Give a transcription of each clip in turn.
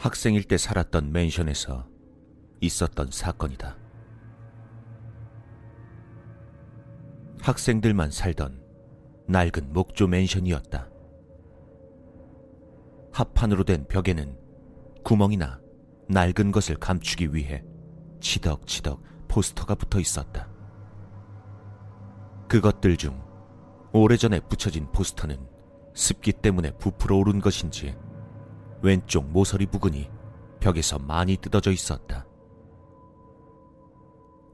학생일 때 살았던 맨션에서 있었던 사건이다. 학생들만 살던 낡은 목조 맨션이었다. 합판으로 된 벽에는 구멍이나 낡은 것을 감추기 위해 치덕치덕 포스터가 붙어 있었다. 그것들 중 오래전에 붙여진 포스터는 습기 때문에 부풀어 오른 것인지 왼쪽 모서리 부근이 벽에서 많이 뜯어져 있었다.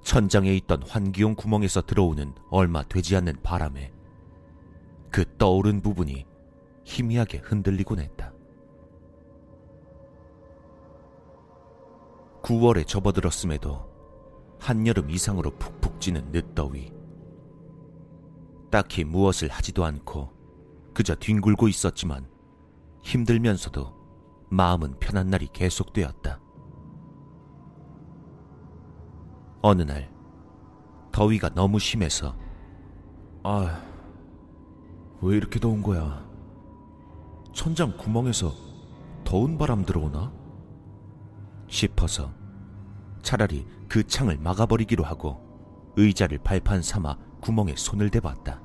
천장에 있던 환기용 구멍에서 들어오는 얼마 되지 않는 바람에 그 떠오른 부분이 희미하게 흔들리곤 했다. 9월에 접어들었음에도 한여름 이상으로 푹푹 찌는 늦더위. 딱히 무엇을 하지도 않고 그저 뒹굴고 있었지만 힘들면서도 마음은 편한 날이 계속되었다. 어느 날 더위가 너무 심해서 아, 왜 이렇게 더운 거야? 천장 구멍에서 더운 바람 들어오나? 싶어서 차라리 그 창을 막아버리기로 하고 의자를 발판 삼아 구멍에 손을 대봤다.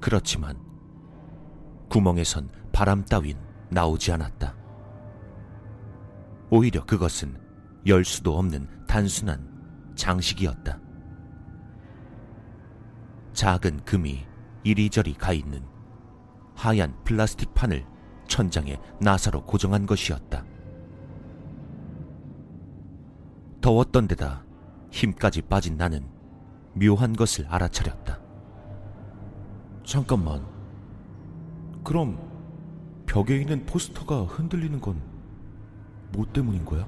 그렇지만 구멍에선 바람 따윈 나오지 않았다. 오히려 그것은 열 수도 없는 단순한 장식이었다. 작은 금이 이리저리 가 있는 하얀 플라스틱 판을 천장에 나사로 고정한 것이었다. 더웠던 데다 힘까지 빠진 나는 묘한 것을 알아차렸다. 잠깐만. 그럼 벽에 있는 포스터가 흔들리는 건 뭐 때문인 거야?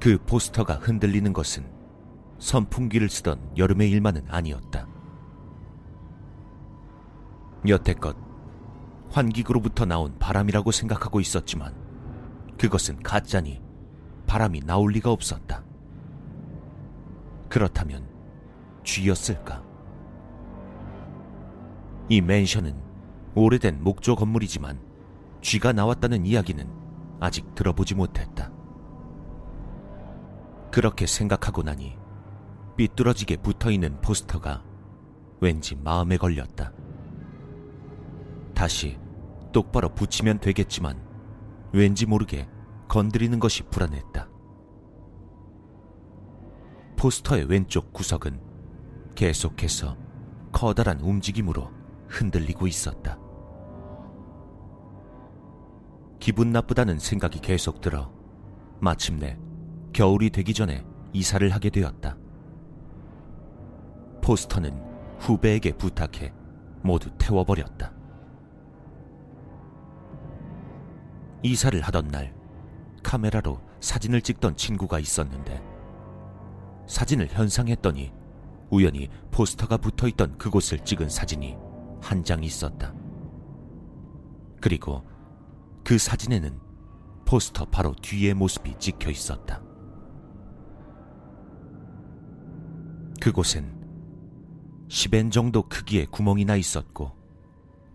그 포스터가 흔들리는 것은 선풍기를 쓰던 여름의 일만은 아니었다. 여태껏 환기구로부터 나온 바람이라고 생각하고 있었지만 그것은 가짜니 바람이 나올 리가 없었다. 그렇다면 쥐였을까? 이 맨션은 오래된 목조 건물이지만 쥐가 나왔다는 이야기는 아직 들어보지 못했다. 그렇게 생각하고 나니 삐뚤어지게 붙어 있는 포스터가 왠지 마음에 걸렸다. 다시 똑바로 붙이면 되겠지만 왠지 모르게 건드리는 것이 불안했다. 포스터의 왼쪽 구석은 계속해서 커다란 움직임으로 흔들리고 있었다. 기분 나쁘다는 생각이 계속 들어 마침내 겨울이 되기 전에 이사를 하게 되었다. 포스터는 후배에게 부탁해 모두 태워버렸다. 이사를 하던 날 카메라로 사진을 찍던 친구가 있었는데 사진을 현상했더니 우연히 포스터가 붙어 있던 그곳을 찍은 사진이 한 장 있었다. 그리고 그 사진에는 포스터 바로 뒤의 모습이 찍혀 있었다. 그곳엔 10엔 정도 크기의 구멍이 나 있었고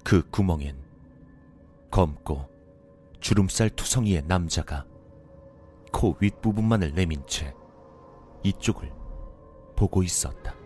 그 구멍엔 검고 주름살 투성이의 남자가 코 윗부분만을 내민 채 이쪽을 보고 있었다.